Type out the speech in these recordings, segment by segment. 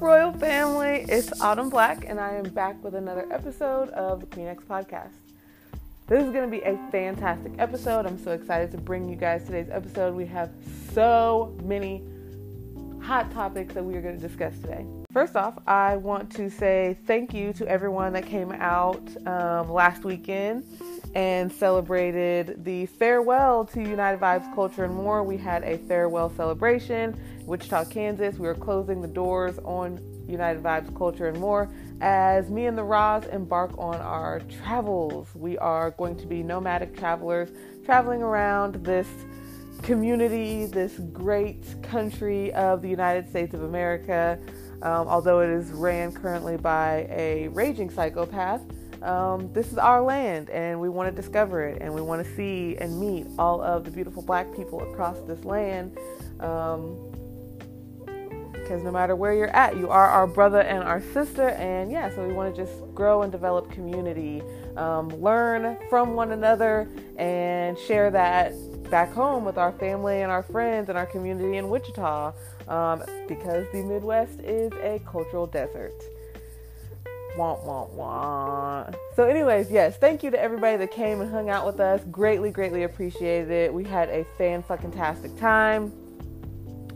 Royal Family? It's Autumn Black, and I am back with another episode of the Queen X Podcast. This is going to be a fantastic episode. I'm so excited to bring you guys today's episode. We have so many hot topics that we are going to discuss today. First off, I want to say thank you to everyone that came out um, last weekend and celebrated the farewell to United Vibes Culture and More. We had a farewell celebration Wichita, Kansas. We are closing the doors on United Vibes Culture and More as me and the Roz embark on our travels. We are going to be nomadic travelers traveling around this community, this great country of the United States of America. Um, although it is ran currently by a raging psychopath, um, this is our land and we want to discover it and we want to see and meet all of the beautiful black people across this land. Um, because no matter where you're at, you are our brother and our sister. And yeah, so we want to just grow and develop community, um, learn from one another, and share that back home with our family and our friends and our community in Wichita um, because the Midwest is a cultural desert. Wah, wah, wah. So, anyways, yes, thank you to everybody that came and hung out with us. Greatly, greatly appreciated it. We had a fan fucking tastic time,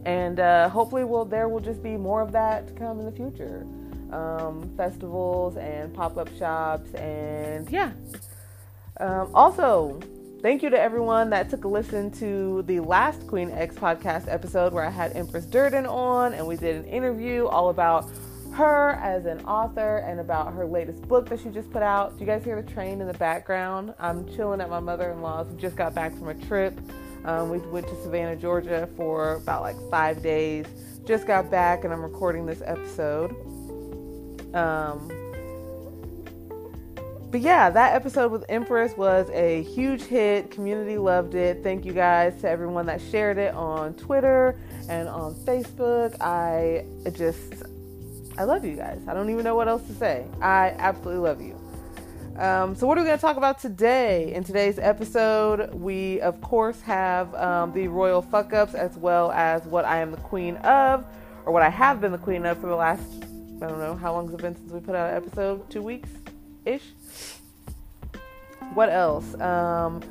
and uh, hopefully, will there will just be more of that to come in the future. Um, festivals and pop up shops, and yeah. Um, also, thank you to everyone that took a listen to the last Queen X podcast episode where I had Empress Durden on, and we did an interview all about her as an author and about her latest book that she just put out. Do you guys hear the train in the background? I'm chilling at my mother in law's. We just got back from a trip. Um, we went to Savannah, Georgia for about like five days. Just got back and I'm recording this episode. Um, but yeah, that episode with Empress was a huge hit. Community loved it. Thank you guys to everyone that shared it on Twitter and on Facebook. I just I love you guys. I don't even know what else to say. I absolutely love you. Um, so, what are we going to talk about today? In today's episode, we of course have um, the royal fuck ups as well as what I am the queen of, or what I have been the queen of for the last, I don't know, how long has it been since we put out an episode? Two weeks ish? What else? Um,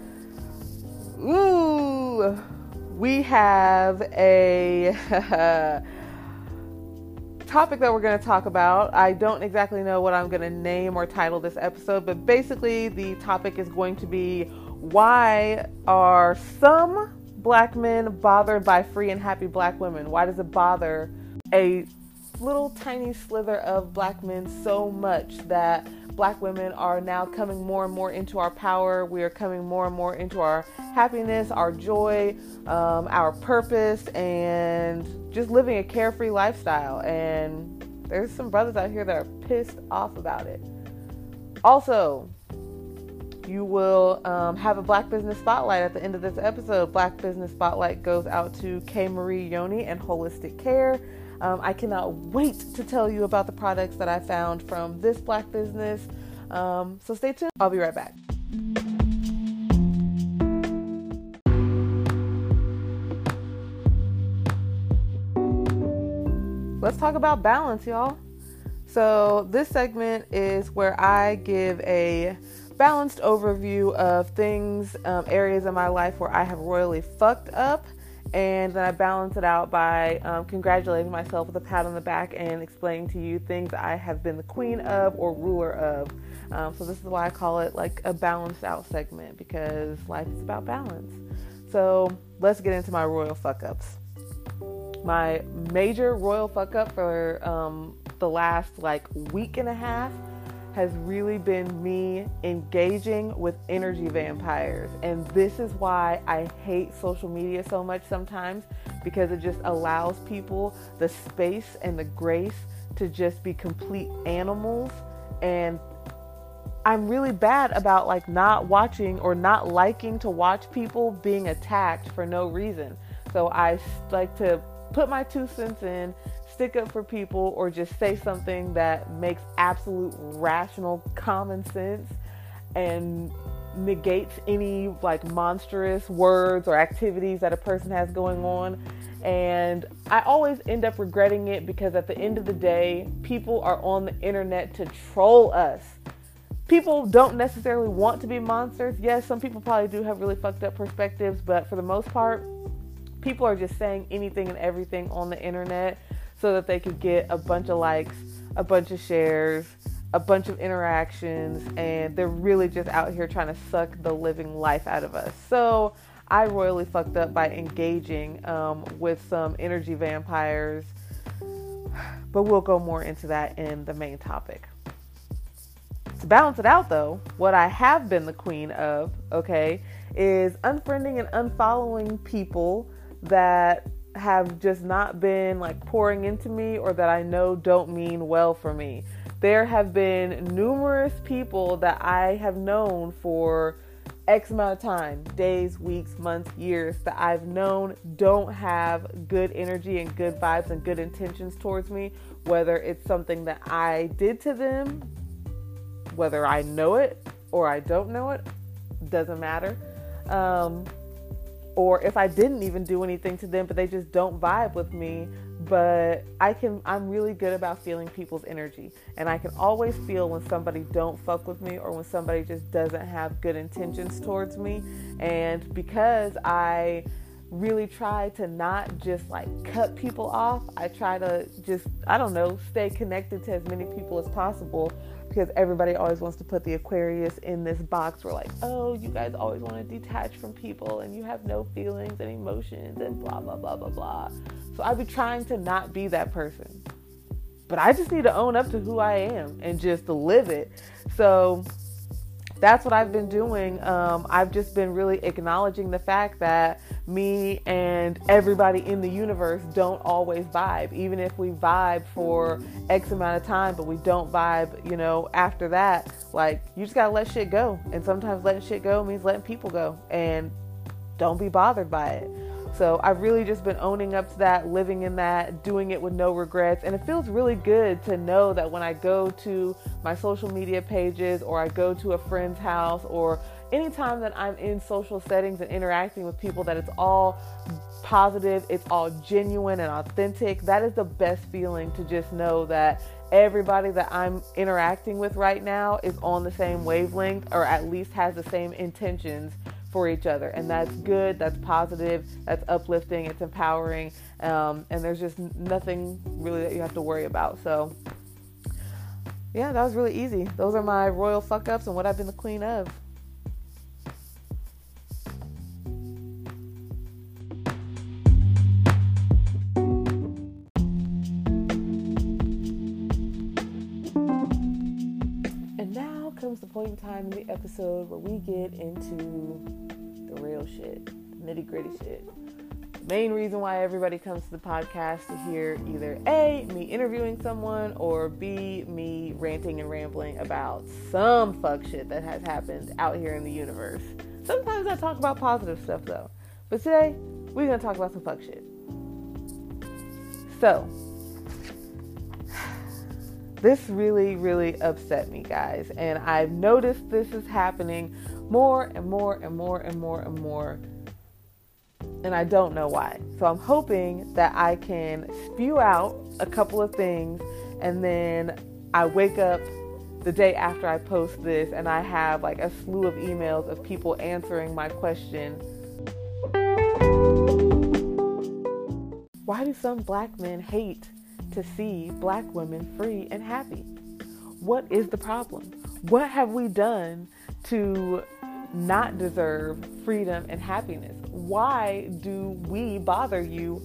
ooh, we have a. topic that we're going to talk about. I don't exactly know what I'm going to name or title this episode, but basically, the topic is going to be why are some black men bothered by free and happy black women? Why does it bother a little tiny slither of black men so much that black women are now coming more and more into our power. We are coming more and more into our happiness, our joy, um, our purpose, and just living a carefree lifestyle. And there's some brothers out here that are pissed off about it. Also, you will um, have a Black Business Spotlight at the end of this episode. Black Business Spotlight goes out to K. Marie Yoni and Holistic Care. Um, I cannot wait to tell you about the products that I found from this black business. Um, so stay tuned. I'll be right back. Let's talk about balance, y'all. So, this segment is where I give a balanced overview of things, um, areas in my life where I have royally fucked up and then I balance it out by um, congratulating myself with a pat on the back and explaining to you things I have been the queen of or ruler of. Um, so this is why I call it like a balanced out segment because life is about balance. So let's get into my royal fuck ups. My major royal fuck up for um, the last like week and a half has really been me engaging with energy vampires. And this is why I hate social media so much sometimes because it just allows people the space and the grace to just be complete animals. And I'm really bad about like not watching or not liking to watch people being attacked for no reason. So I like to put my two cents in stick up for people or just say something that makes absolute rational common sense and negates any like monstrous words or activities that a person has going on And I always end up regretting it because at the end of the day, people are on the internet to troll us. People don't necessarily want to be monsters. Yes, some people probably do have really fucked up perspectives, but for the most part, people are just saying anything and everything on the internet so that they could get a bunch of likes, a bunch of shares, a bunch of interactions, and they're really just out here trying to suck the living life out of us. So I royally fucked up by engaging um, with some energy vampires, but we'll go more into that in the main topic. To balance it out, though, what I have been the queen of, okay, is unfriending and unfollowing people that have just not been like pouring into me or that I know don't mean well for me. There have been numerous people that I have known for X amount of time days, weeks, months, years that I've known don't have good energy and good vibes and good intentions towards me, whether it's something that I did to them, whether I know it or I don't know it, doesn't matter. Um, or if I didn't even do anything to them, but they just don't vibe with me. But I can, I'm really good about feeling people's energy, and I can always feel when somebody don't fuck with me or when somebody just doesn't have good intentions towards me. And because I really try to not just like cut people off, I try to just, I don't know, stay connected to as many people as possible because everybody always wants to put the Aquarius in this box We're like, oh, you guys always want to detach from people and you have no feelings and emotions and blah, blah, blah, blah, blah. So I've be trying to not be that person. But I just need to own up to who I am and just live it. So that's what I've been doing. Um, I've just been really acknowledging the fact that me and everybody in the universe don't always vibe. Even if we vibe for X amount of time, but we don't vibe, you know, after that, like you just gotta let shit go. And sometimes letting shit go means letting people go. And don't be bothered by it. So I've really just been owning up to that, living in that, doing it with no regrets. And it feels really good to know that when I go to my social media pages or I go to a friend's house or anytime that I'm in social settings and interacting with people, that it's all positive, it's all genuine and authentic. That is the best feeling to just know that everybody that I'm interacting with right now is on the same wavelength or at least has the same intentions for each other. And that's good, that's positive, that's uplifting, it's empowering, um, and there's just nothing really that you have to worry about. So, yeah, that was really easy. Those are my royal fuck ups and what I've been the queen of. Comes the point in time in the episode where we get into the real shit, nitty gritty shit. The main reason why everybody comes to the podcast to hear either A, me interviewing someone, or B, me ranting and rambling about some fuck shit that has happened out here in the universe. Sometimes I talk about positive stuff though. But today, we're gonna talk about some fuck shit. So, this really, really upset me, guys. And I've noticed this is happening more and more and more and more and more. And I don't know why. So I'm hoping that I can spew out a couple of things and then I wake up the day after I post this and I have like a slew of emails of people answering my question. Why do some black men hate to see black women free and happy. What is the problem? What have we done to not deserve freedom and happiness? Why do we bother you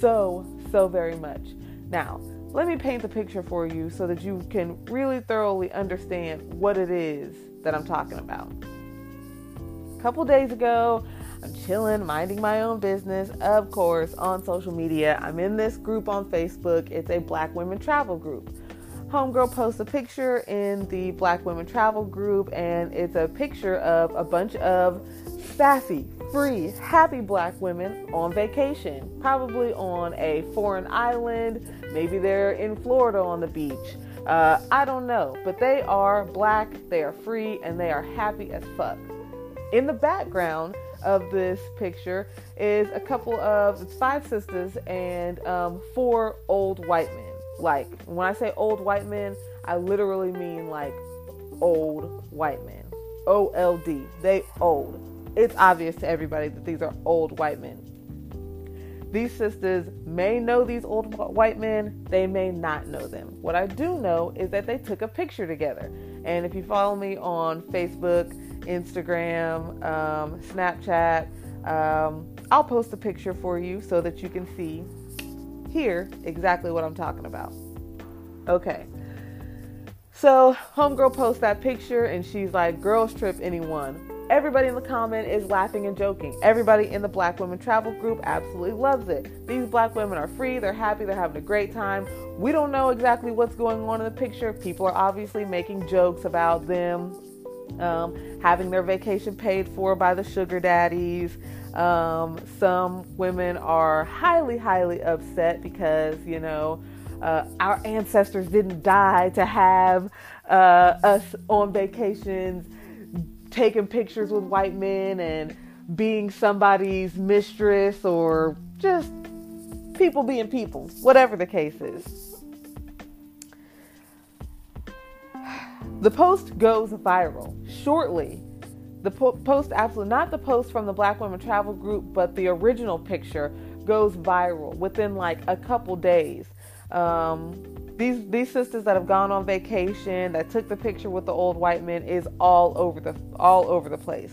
so, so very much? Now, let me paint the picture for you so that you can really thoroughly understand what it is that I'm talking about. A couple days ago, I'm chilling, minding my own business, of course, on social media. I'm in this group on Facebook. It's a Black Women Travel group. Homegirl posts a picture in the Black Women Travel group, and it's a picture of a bunch of sassy, free, happy black women on vacation, probably on a foreign island. Maybe they're in Florida on the beach. Uh, I don't know, but they are black, they are free, and they are happy as fuck. in the background of this picture is a couple of it's five sisters and um, four old white men. Like when I say old white men, I literally mean like old white men. O L D. They old. It's obvious to everybody that these are old white men. These sisters may know these old white men, they may not know them. What I do know is that they took a picture together. And if you follow me on Facebook, Instagram, um, Snapchat, um, I'll post a picture for you so that you can see here exactly what I'm talking about. Okay. So, Homegirl posts that picture and she's like, Girls trip anyone. Everybody in the comment is laughing and joking. Everybody in the Black Women Travel group absolutely loves it. These black women are free, they're happy, they're having a great time. We don't know exactly what's going on in the picture. People are obviously making jokes about them um, having their vacation paid for by the sugar daddies. Um, some women are highly, highly upset because, you know, uh, our ancestors didn't die to have uh, us on vacations taking pictures with white men and being somebody's mistress or just people being people, whatever the case is. The post goes viral shortly. The po- post, absolutely not the post from the Black Women Travel Group, but the original picture goes viral within like a couple days. Um, these these sisters that have gone on vacation that took the picture with the old white men is all over the all over the place.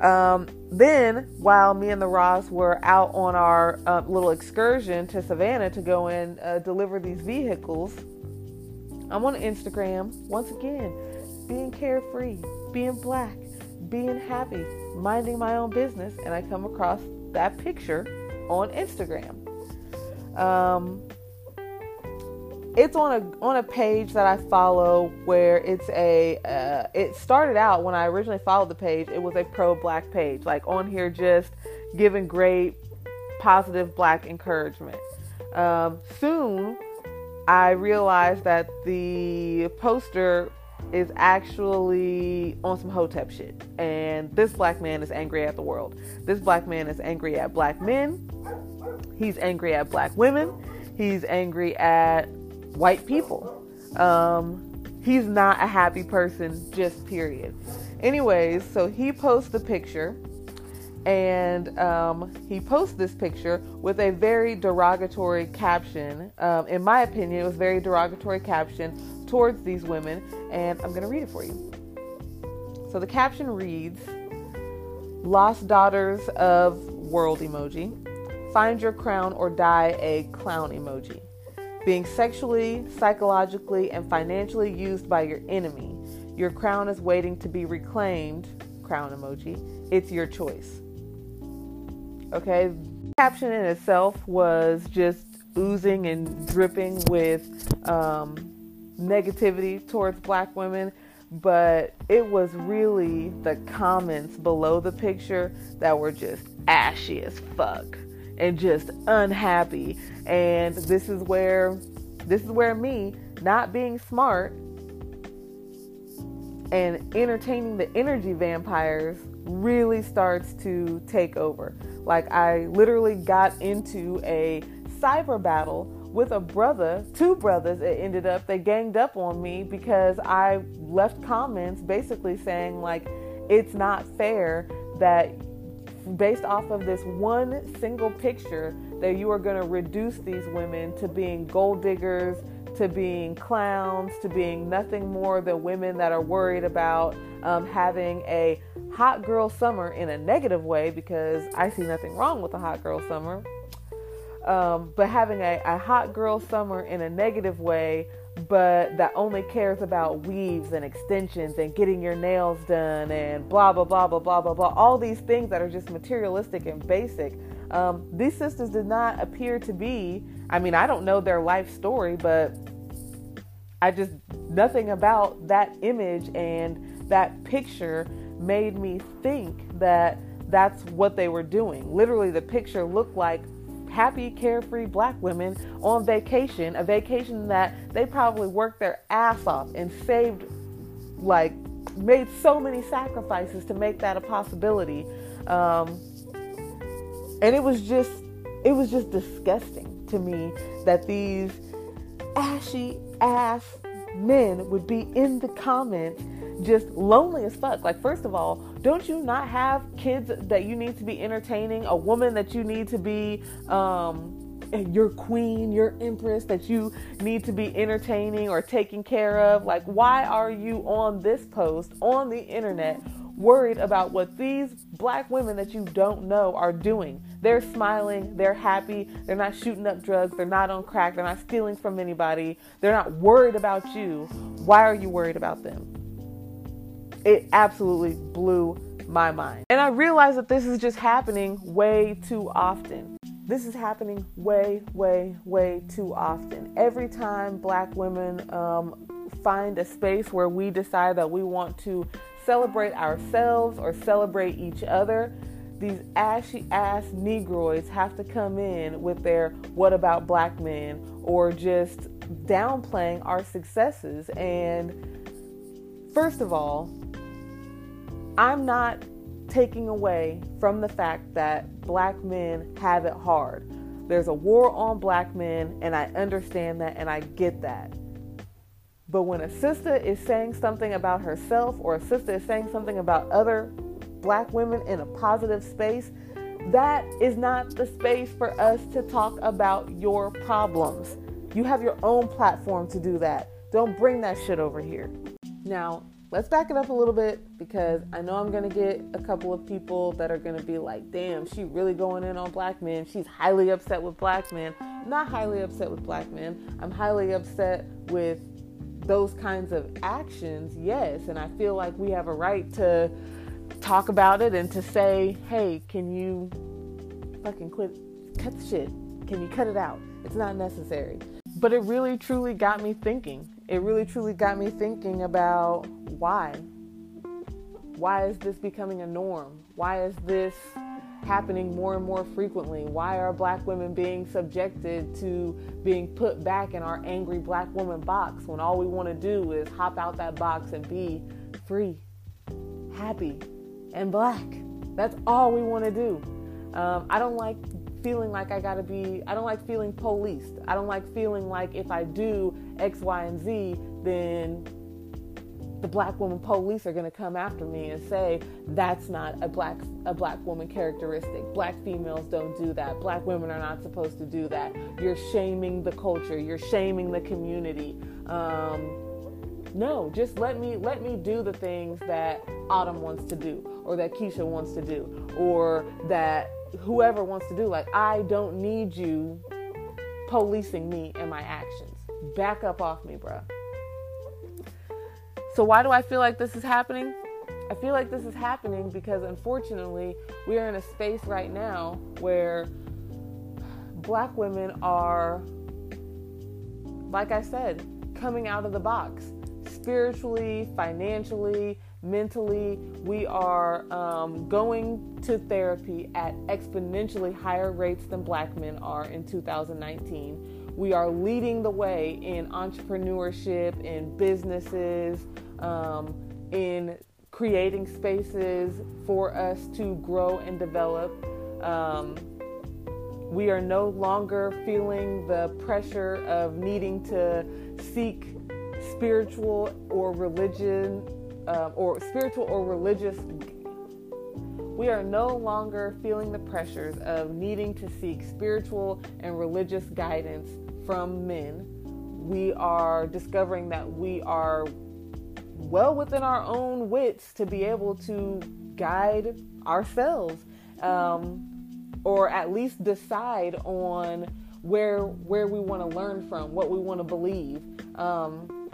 Um, then, while me and the Ross were out on our uh, little excursion to Savannah to go and uh, deliver these vehicles, I'm on Instagram once again, being carefree, being black, being happy, minding my own business, and I come across that picture on Instagram. Um, it's on a on a page that I follow where it's a uh, it started out when I originally followed the page it was a pro black page like on here just giving great positive black encouragement um, soon I realized that the poster is actually on some hotep shit. And this black man is angry at the world. This black man is angry at black men. He's angry at black women. He's angry at white people. Um, he's not a happy person, just period. Anyways, so he posts the picture and um, he posts this picture with a very derogatory caption. Um, in my opinion, it was very derogatory caption towards these women, and I'm going to read it for you. So the caption reads Lost Daughters of World emoji. Find your crown or die a clown emoji being sexually, psychologically, and financially used by your enemy. Your crown is waiting to be reclaimed. Crown emoji. It's your choice. Okay, the caption in itself was just oozing and dripping with um, negativity towards black women, but it was really the comments below the picture that were just ashy as fuck and just unhappy. And this is where this is where me not being smart and entertaining the energy vampires really starts to take over. Like I literally got into a cyber battle with a brother, two brothers it ended up they ganged up on me because I left comments basically saying like it's not fair that based off of this one single picture that you are going to reduce these women to being gold diggers, to being clowns, to being nothing more than women that are worried about um, having a hot girl summer in a negative way because I see nothing wrong with a hot girl summer. Um, but having a, a hot girl summer in a negative way but that only cares about weaves and extensions and getting your nails done and blah blah blah blah blah blah blah all these things that are just materialistic and basic um, these sisters did not appear to be i mean i don't know their life story but i just nothing about that image and that picture made me think that that's what they were doing literally the picture looked like happy, carefree black women on vacation, a vacation that they probably worked their ass off and saved like made so many sacrifices to make that a possibility. Um, and it was just it was just disgusting to me that these ashy ass men would be in the comments just lonely as fuck. Like, first of all, don't you not have kids that you need to be entertaining? A woman that you need to be, um, your queen, your empress that you need to be entertaining or taking care of? Like, why are you on this post on the internet worried about what these black women that you don't know are doing? They're smiling, they're happy, they're not shooting up drugs, they're not on crack, they're not stealing from anybody, they're not worried about you. Why are you worried about them? It absolutely blew my mind. And I realized that this is just happening way too often. This is happening way, way, way too often. Every time black women um, find a space where we decide that we want to celebrate ourselves or celebrate each other, these ashy ass Negroids have to come in with their what about black men or just downplaying our successes. And first of all, I'm not taking away from the fact that black men have it hard. There's a war on black men, and I understand that and I get that. But when a sister is saying something about herself or a sister is saying something about other black women in a positive space, that is not the space for us to talk about your problems. You have your own platform to do that. Don't bring that shit over here. Now, let's back it up a little bit because I know I'm gonna get a couple of people that are gonna be like, damn, she really going in on black men. She's highly upset with black men. I'm not highly upset with black men. I'm highly upset with those kinds of actions, yes. And I feel like we have a right to talk about it and to say, hey, can you fucking quit, cut the shit? Can you cut it out? It's not necessary. But it really truly got me thinking. It really truly got me thinking about why. Why is this becoming a norm? Why is this happening more and more frequently? Why are black women being subjected to being put back in our angry black woman box when all we want to do is hop out that box and be free, happy, and black. That's all we want to do. Um, I don't like feeling like I gotta be, I don't like feeling policed. I don't like feeling like if I do X, Y, and Z, then the black woman police are gonna come after me and say that's not a black a black woman characteristic. Black females don't do that. Black women are not supposed to do that. You're shaming the culture. You're shaming the community. Um, no, just let me let me do the things that Autumn wants to do, or that Keisha wants to do, or that whoever wants to do. Like I don't need you policing me and my actions. Back up off me, bruh. So why do I feel like this is happening? I feel like this is happening because unfortunately we are in a space right now where black women are like I said, coming out of the box spiritually, financially, mentally. We are um, going to therapy at exponentially higher rates than black men are in 2019. We are leading the way in entrepreneurship, in businesses, um, in creating spaces for us to grow and develop. Um, we are no longer feeling the pressure of needing to seek spiritual or religion um, or spiritual or religious we are no longer feeling the pressures of needing to seek spiritual and religious guidance from men. We are discovering that we are well within our own wits to be able to guide ourselves um, or at least decide on where where we want to learn from, what we want to believe. Um,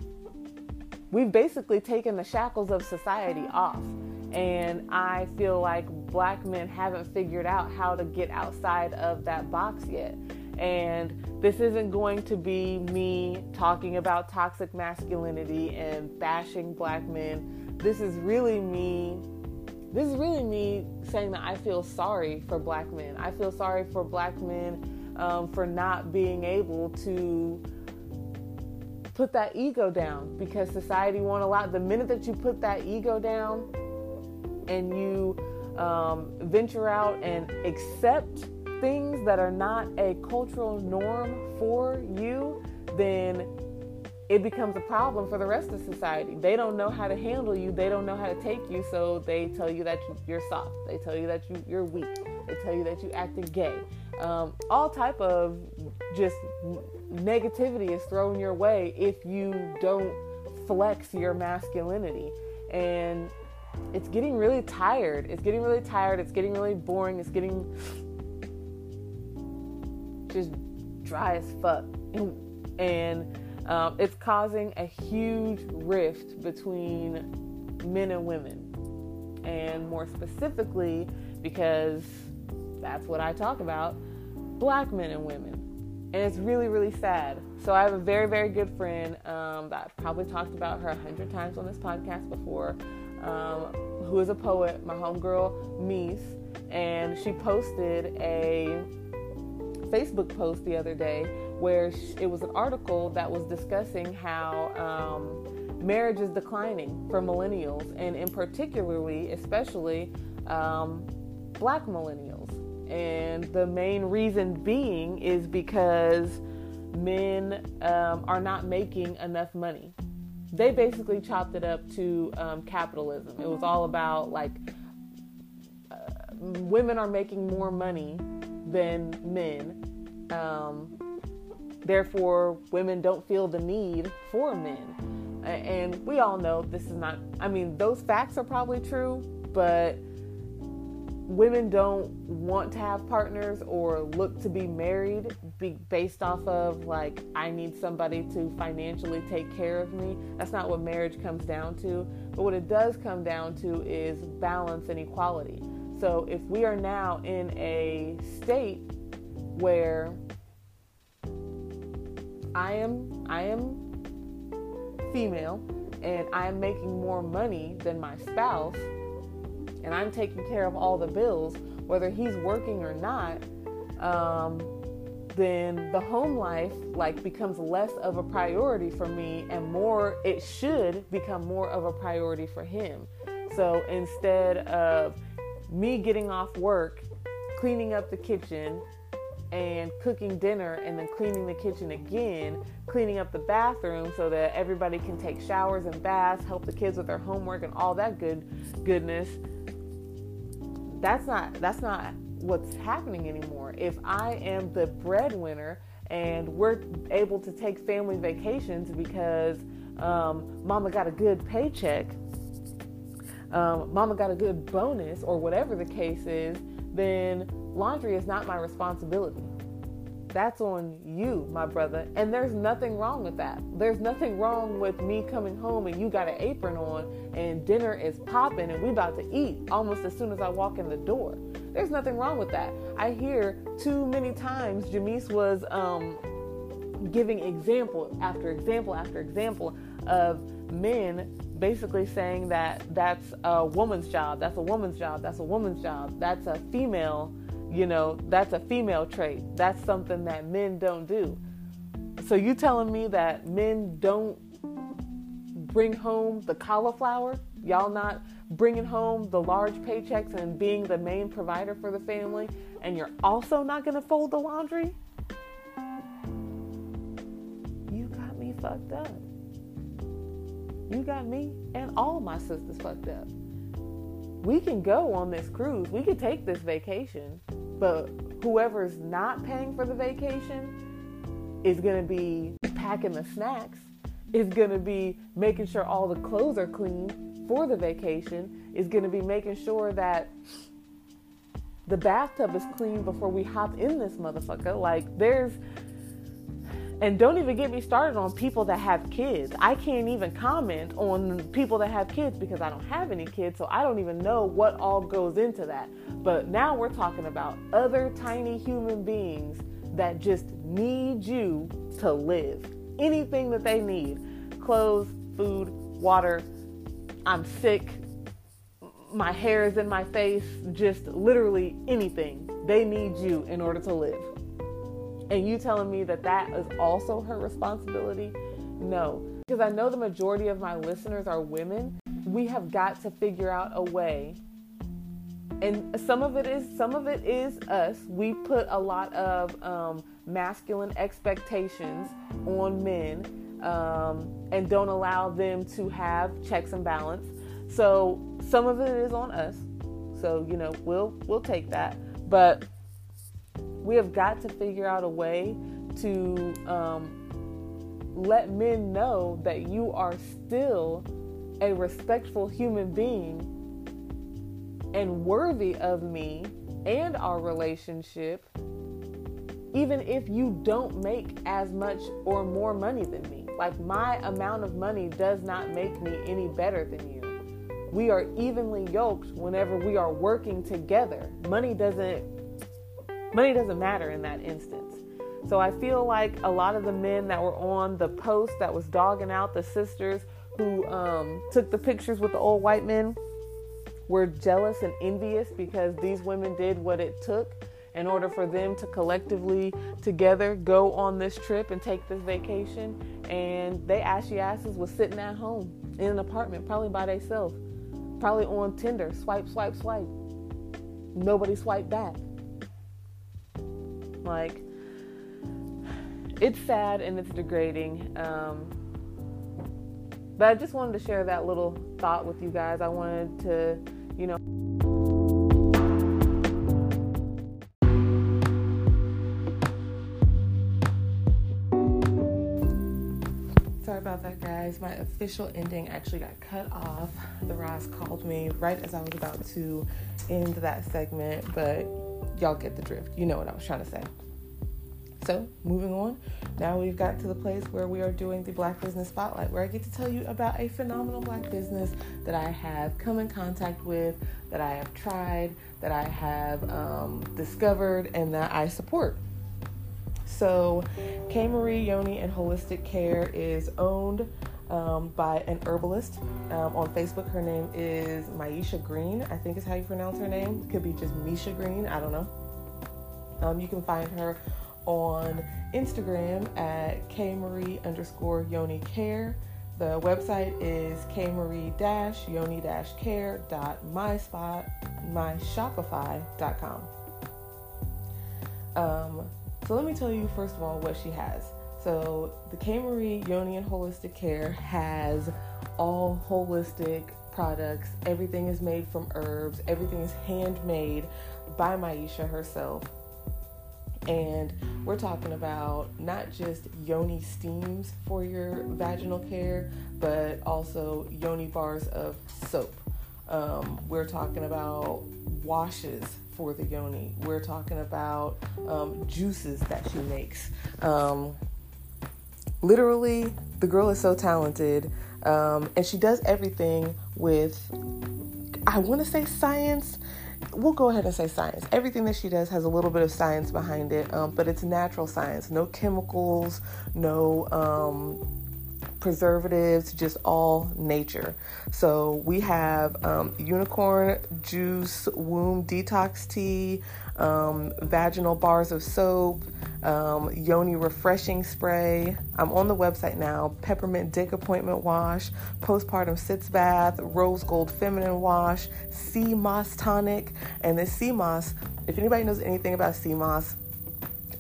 we've basically taken the shackles of society off. And I feel like black men haven't figured out how to get outside of that box yet. And this isn't going to be me talking about toxic masculinity and bashing black men. This is really me. This is really me saying that I feel sorry for black men. I feel sorry for black men um, for not being able to put that ego down because society won't allow. The minute that you put that ego down and you um, venture out and accept things that are not a cultural norm for you, then it becomes a problem for the rest of society. They don't know how to handle you. They don't know how to take you. So they tell you that you're soft. They tell you that you, you're weak. They tell you that you acted gay. Um, all type of just negativity is thrown your way if you don't flex your masculinity. And it's getting really tired. It's getting really tired. It's getting really boring. It's getting just dry as fuck. And, um, it's causing a huge rift between men and women. And more specifically, because that's what I talk about black men and women. And it's really, really sad. So I have a very, very good friend um, that I've probably talked about her a hundred times on this podcast before, um, who is a poet, my homegirl, Mies. And she posted a Facebook post the other day where it was an article that was discussing how um, marriage is declining for millennials, and in particularly, especially um, black millennials. And the main reason being is because men um, are not making enough money. They basically chopped it up to um, capitalism. It was all about like uh, women are making more money than men. Um, Therefore, women don't feel the need for men. And we all know this is not, I mean, those facts are probably true, but women don't want to have partners or look to be married be based off of like I need somebody to financially take care of me. That's not what marriage comes down to. But what it does come down to is balance and equality. So if we are now in a state where I am I am female and I'm making more money than my spouse and I'm taking care of all the bills, whether he's working or not, um, then the home life like becomes less of a priority for me and more it should become more of a priority for him. So instead of me getting off work, cleaning up the kitchen, and cooking dinner and then cleaning the kitchen again, cleaning up the bathroom so that everybody can take showers and baths, help the kids with their homework and all that good goodness. That's not that's not what's happening anymore. If I am the breadwinner and we're able to take family vacations because um, mama got a good paycheck, um, mama got a good bonus, or whatever the case is, then laundry is not my responsibility. That's on you, my brother. And there's nothing wrong with that. There's nothing wrong with me coming home and you got an apron on and dinner is popping and we about to eat almost as soon as I walk in the door. There's nothing wrong with that. I hear too many times Jamise was um, giving example after example after example of men basically saying that that's a woman's job, that's a woman's job, that's a woman's job, that's a female, you know, that's a female trait. That's something that men don't do. So you telling me that men don't bring home the cauliflower? Y'all not bringing home the large paychecks and being the main provider for the family, and you're also not going to fold the laundry? You got me fucked up. You got me and all my sisters fucked up. We can go on this cruise, we can take this vacation, but whoever's not paying for the vacation is going to be packing the snacks, is going to be making sure all the clothes are clean for the vacation, is going to be making sure that the bathtub is clean before we hop in this motherfucker. Like, there's and don't even get me started on people that have kids. I can't even comment on people that have kids because I don't have any kids, so I don't even know what all goes into that. But now we're talking about other tiny human beings that just need you to live. Anything that they need clothes, food, water. I'm sick. My hair is in my face. Just literally anything. They need you in order to live and you telling me that that is also her responsibility? No, because I know the majority of my listeners are women. We have got to figure out a way. And some of it is some of it is us. We put a lot of um, masculine expectations on men um, and don't allow them to have checks and balance. So some of it is on us. So you know we'll we'll take that. But we have got to figure out a way to um, let men know that you are still a respectful human being and worthy of me and our relationship, even if you don't make as much or more money than me. Like, my amount of money does not make me any better than you. We are evenly yoked whenever we are working together. Money doesn't money doesn't matter in that instance. So I feel like a lot of the men that were on the post that was dogging out the sisters who um, took the pictures with the old white men were jealous and envious because these women did what it took in order for them to collectively together go on this trip and take this vacation. And they ashy asses was sitting at home in an apartment probably by themselves probably on tinder swipe swipe swipe. Nobody swiped back like it's sad and it's degrading um, but I just wanted to share that little thought with you guys. I wanted to, you know. Sorry about that, guys. My official ending actually got cut off. The Ross called me right as I was about to end that segment, but y'all get the drift. You know what I was trying to say. So, moving on, now we've got to the place where we are doing the Black Business Spotlight, where I get to tell you about a phenomenal black business that I have come in contact with, that I have tried, that I have um, discovered, and that I support. So, K. Marie Yoni and Holistic Care is owned um, by an herbalist um, on Facebook. Her name is Maisha Green, I think is how you pronounce her name. Could be just Misha Green, I don't know. Um, you can find her on Instagram at kmarie underscore yoni care. The website is kmarie dash yoni dash care dot myspot. Um, so let me tell you first of all what she has. So the Marie Yoni and Holistic Care has all holistic products. Everything is made from herbs. Everything is handmade by Maisha herself. And we're talking about not just yoni steams for your vaginal care, but also yoni bars of soap. Um, we're talking about washes for the yoni. We're talking about um, juices that she makes. Um, literally, the girl is so talented, um, and she does everything with, I want to say science we'll go ahead and say science. Everything that she does has a little bit of science behind it, um, but it's natural science. No chemicals, no um, preservatives, just all nature. So we have um, unicorn juice, womb detox tea, um, vaginal bars of soap, um, yoni refreshing spray. I'm on the website now. Peppermint dick appointment wash, postpartum sitz bath, rose gold feminine wash, sea moss tonic, and this sea moss. If anybody knows anything about sea moss,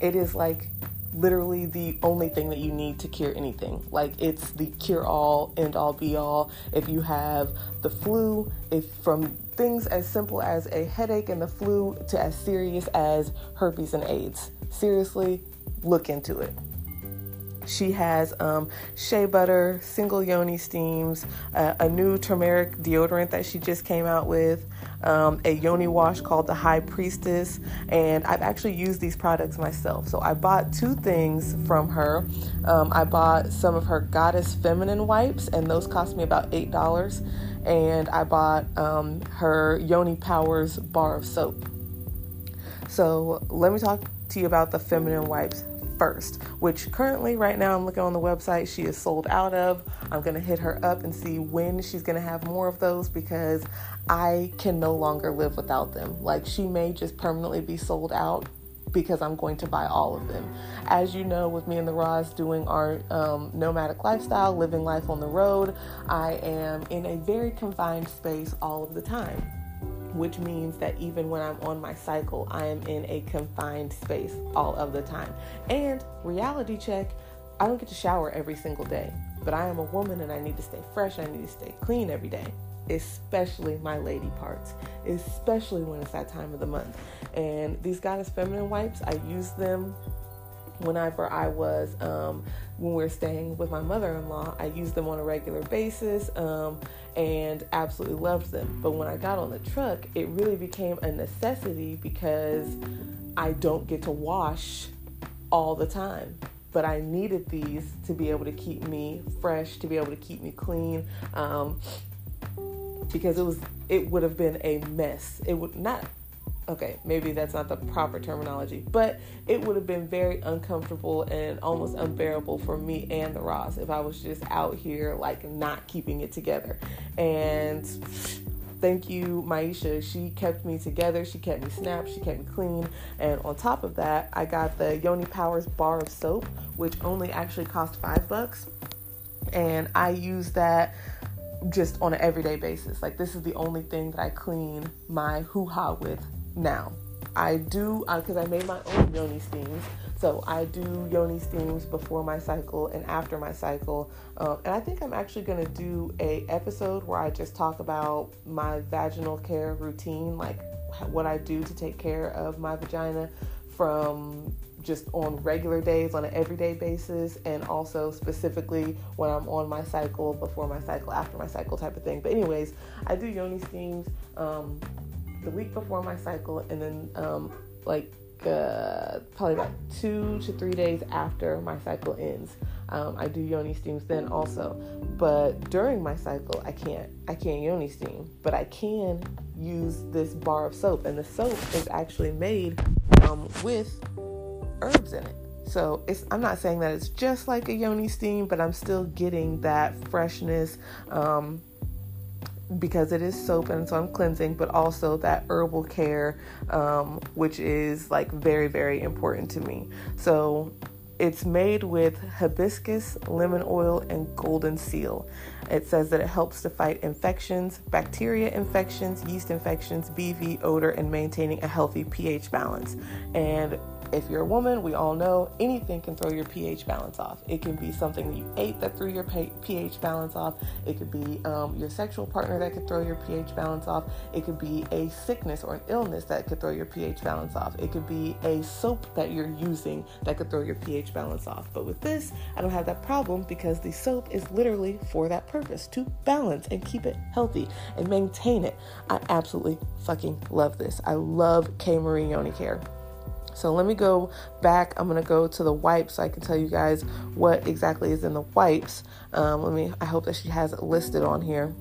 it is like literally the only thing that you need to cure anything. Like it's the cure all, end all, be all. If you have the flu, if from things as simple as a headache and the flu to as serious as herpes and AIDS seriously look into it. She has um, shea butter, single yoni steams, uh, a new turmeric deodorant that she just came out with, um, a yoni wash called the High Priestess, and I've actually used these products myself. So I bought two things from her. Um, I bought some of her Goddess Feminine wipes, and those cost me about eight dollars. And I bought um, her Yoni Powers bar of soap. So let me talk to you about the feminine wipes first, which currently, right now, I'm looking on the website, she is sold out of. I'm to hit her up and see when she's to have more of those because I can no longer live without them. Like, she may just permanently be sold out because I'm going to buy all of them. As you know, with me and the Roz doing our um, nomadic lifestyle, living life on the road, I am in a very confined space all of the time. Which means that even when I'm on my cycle, I am in a confined space all of the time. And reality check, I don't get to shower every single day, but I am a woman and I need to stay fresh, I need to stay clean every day especially my lady parts, especially when it's that time of the month. And these Goddess Feminine wipes, I use them whenever I was um, when we are staying with my mother-in-law. I used them on a regular basis um, and absolutely loved them. But when I got on the truck, it really became a necessity because I don't get to wash all the time. But I needed these to be able to keep me fresh, to be able to keep me clean, um, because it was it would have been a mess. It would not okay, maybe that's not the proper terminology, but it would have been very uncomfortable and almost unbearable for me and the Ross if I was just out here like not keeping it together. And thank you, Maisha. She kept me together. She kept me snapped. She kept me clean. And on top of that, I got the Yoni Powers bar of soap, which only actually cost five bucks. And I use that just on an everyday basis. Like this is the only thing that I clean my hoo ha with now. I do because uh, I made my own yoni steams. So I do yoni steams before my cycle and after my cycle. Um, and I think I'm actually going to do a episode where I just talk about my vaginal care routine, like what I do to take care of my vagina from just on regular days on an everyday basis and also specifically when I'm on my cycle, before my cycle, after my cycle type of thing. But anyways, I do yoni steams um, the week before my cycle and then um, like uh, probably about two to three days after my cycle ends. Um, I do yoni steams then also, but during my cycle I can't I can't yoni steam, but I can use this bar of soap, and the soap is actually made um, with herbs in it. So it's I'm not saying that it's just like a yoni steam, but I'm still getting that freshness um, because it is soap and so I'm cleansing, but also that herbal care, um, which is like very very important to me. So it's made with hibiscus, lemon oil, and golden seal. It says that it helps to fight infections, bacteria infections, yeast infections, BV, odor, and maintaining a healthy pH balance. And if you're a woman, we all know anything can throw your pH balance off. It can be something that you ate that threw your pH balance off. It could be um, your sexual partner that could throw your pH balance off. It could be a sickness or an illness that could throw your pH balance off. It could be a soap that you're using that could throw your pH balance off. But with this, I don't have that problem because the soap is literally for that purpose to balance and keep it healthy and maintain it. I absolutely fucking love this. I love K Marie Yoni Care. So let me go back. I'm gonna go to the wipes so I can tell you guys what exactly is in the wipes. Um, let me. I hope that she has it listed on here.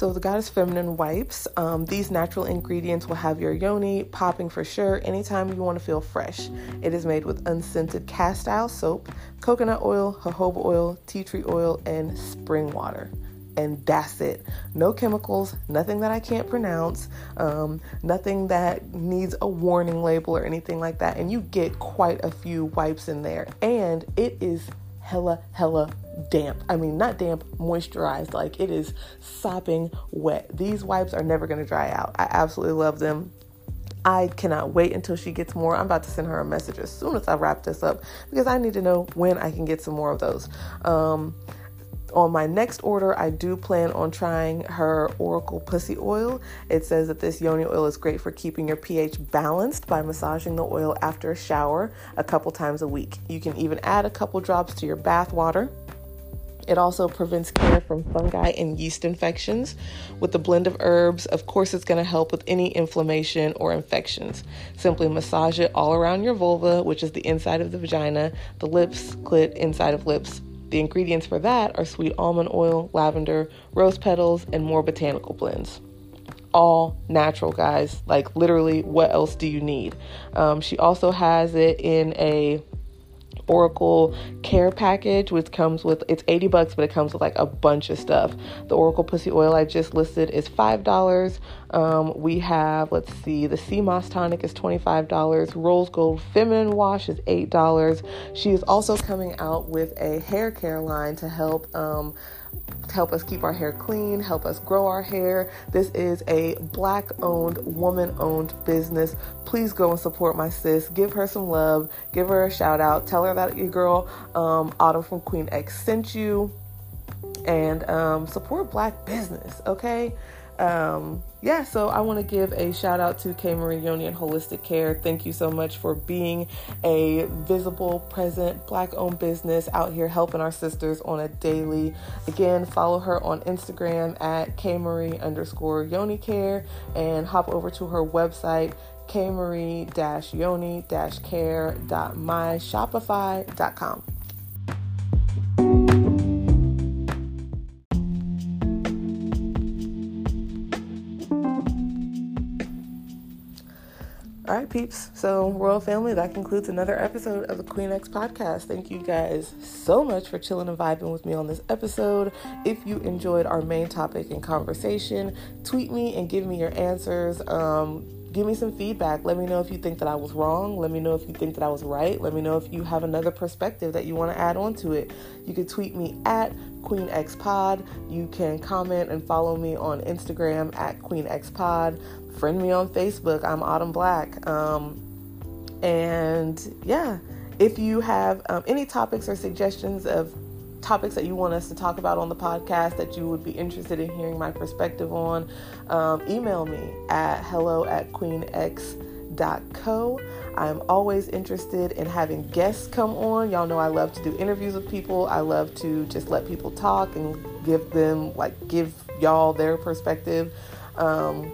So, the Goddess Feminine wipes, um, these natural ingredients will have your yoni popping for sure anytime you want to feel fresh. It is made with unscented castile soap, coconut oil, jojoba oil, tea tree oil, and spring water. And that's it. No chemicals, nothing that I can't pronounce, um, nothing that needs a warning label or anything like that. And you get quite a few wipes in there. And it is hella, hella damp. I mean, not damp, moisturized. Like it is sopping wet. These wipes are never going to dry out. I absolutely love them. I cannot wait until she gets more. I'm about to send her a message as soon as I wrap this up because I need to know when I can get some more of those. Um, on my next order, I do plan on trying her Oracle Pussy Oil. It says that this yoni oil is great for keeping your pH balanced by massaging the oil after a shower a couple times a week. You can even add a couple drops to your bath water. It also prevents care from fungi and yeast infections. With the blend of herbs, of course, it's going to help with any inflammation or infections. Simply massage it all around your vulva, which is the inside of the vagina, the lips, clit, inside of lips. The ingredients for that are sweet almond oil, lavender, rose petals, and more botanical blends all natural, guys. Like, literally, what else do you need? Um, she also has it in a Oracle Care Package, which comes with it's 80 bucks, but it comes with like a bunch of stuff. The Oracle Pussy Oil I just listed is five dollars. Um, we have let's see, the Sea Moss Tonic is twenty five dollars. Rose Gold Feminine Wash is eight dollars. She is also coming out with a hair care line to help. Um, help us keep our hair clean, help us grow our hair. This is a black owned, woman owned business. Please go and support my sis. Give her some love. Give her a shout out. Tell her that your girl, um, Autumn from Queen X, sent you. And um, support black business, okay? Um, yeah, so I want to give a shout out to K. Marie Yoni and Holistic Care. Thank you so much for being a visible, present, black owned business out here helping our sisters on a daily. Again, follow her on Instagram at K. Marie underscore Yoni Care and hop over to her website, kmarie-yoni-care.myshopify.com. peeps. So, Royal Family, that concludes another episode of the Queen X podcast. Thank you guys so much for chilling and vibing with me on this episode. If you enjoyed our main topic and conversation, tweet me and give me your answers. Um, give me some feedback. Let me know if you think that I was wrong. Let me know if you think that I was right. Let me know if you have another perspective that you want to add on to it. You can tweet me at Queen X Pod. You can comment and follow me on Instagram at Queen X Pod friend me on Facebook. I'm Autumn Black. Um, and yeah, if you have um, any topics or suggestions of topics that you want us to talk about on the podcast that you would be interested in hearing my perspective on, um, email me at hello at queenx.co. I'm always interested in having guests come on. Y'all know I love to do interviews with people. I love to just let people talk and give them, like, give y'all their perspective. Um,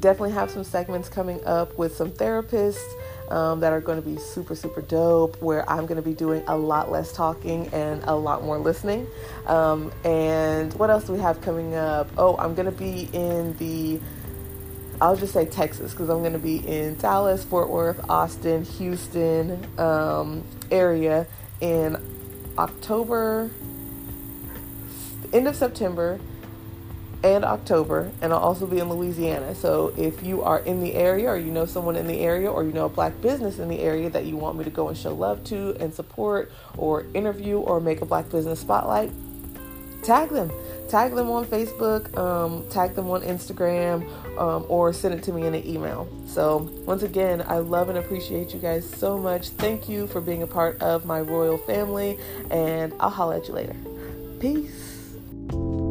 definitely have some segments coming up with some therapists um, that are going to be super, super dope, where I'm going to be doing a lot less talking and a lot more listening. Um, and what else do we have coming up? Oh, I'm going to be in the I'll just say Texas because I'm going to be in Dallas, Fort Worth, Austin, Houston um, area in October, end of September, and October, and I'll also be in Louisiana. So if you are in the area, or you know someone in the area, or you know a black business in the area that you want me to go and show love to and support, or interview, or make a black business spotlight, tag them. Tag them on Facebook, um, tag them on Instagram, um, or send it to me in an email. So, once again, I love and appreciate you guys so much. Thank you for being a part of my royal family, and I'll holla at you later. Peace.